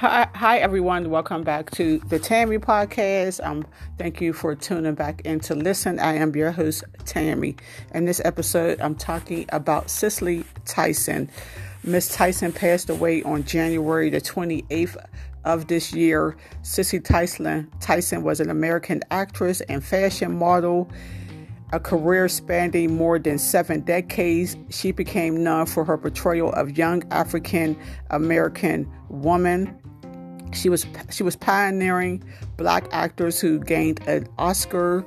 Hi, hi, everyone. Welcome back to the Tammy podcast. Um, thank you for tuning back in to listen. I am your host, Tammy. In this episode, I'm talking about Cicely Tyson. Miss Tyson passed away on January the 28th of this year. Cicely Tyson, Tyson was an American actress and fashion model. A career spanning more than seven decades, she became known for her portrayal of young African American woman she was she was pioneering black actors who gained an Oscar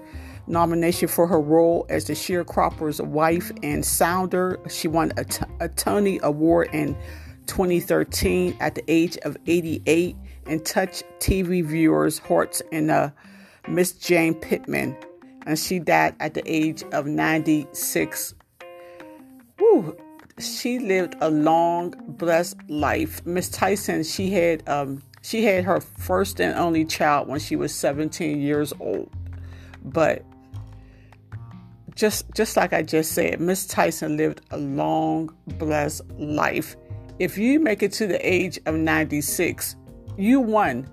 nomination for her role as the sharecropper's wife in Sounder. She won a, t- a Tony Award in 2013 at the age of 88 and touched TV viewers' hearts in uh, Miss Jane Pittman. And she died at the age of 96. Woo, she lived a long, blessed life. Miss Tyson, she had um, she had her first and only child when she was 17 years old. But just just like I just said, Miss Tyson lived a long, blessed life. If you make it to the age of 96, you won.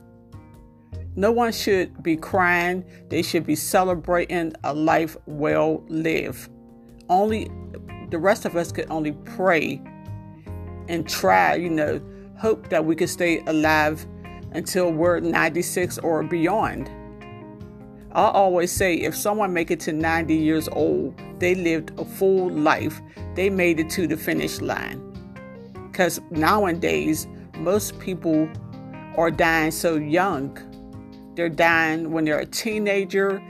No one should be crying. They should be celebrating a life well lived. Only the rest of us could only pray and try, you know, hope that we could stay alive until we're 96 or beyond. I always say if someone make it to 90 years old, they lived a full life. They made it to the finish line. Cuz nowadays most people are dying so young. They're dying when they're a teenager,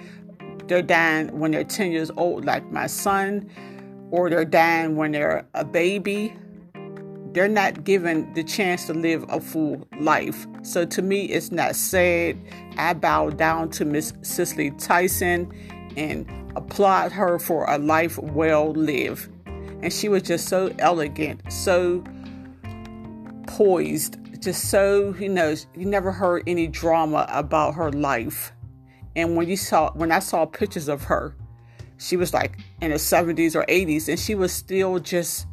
they're dying when they're 10 years old like my son, or they're dying when they're a baby they're not given the chance to live a full life. So to me, it's not sad. I bow down to Miss Cicely Tyson and applaud her for a life well lived. And she was just so elegant, so poised, just so, you know, you never heard any drama about her life. And when you saw, when I saw pictures of her, she was like in the 70s or 80s, and she was still just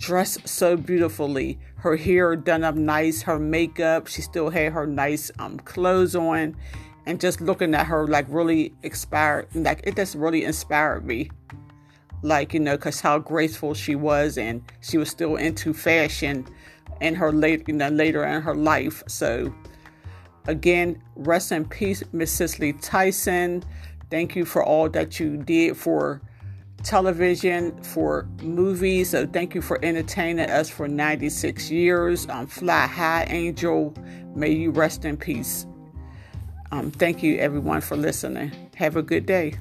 dressed so beautifully. Her hair done up nice, her makeup, she still had her nice um, clothes on. And just looking at her, like, really inspired, like, it just really inspired me. Like, you know, because how graceful she was, and she was still into fashion in her late, you know, later in her life. So, again, rest in peace, Miss Cicely Tyson. Thank you for all that you did for television, for movies. So thank you for entertaining us for 96 years. Um, Fly High Angel, may you rest in peace. Um, thank you, everyone, for listening. Have a good day.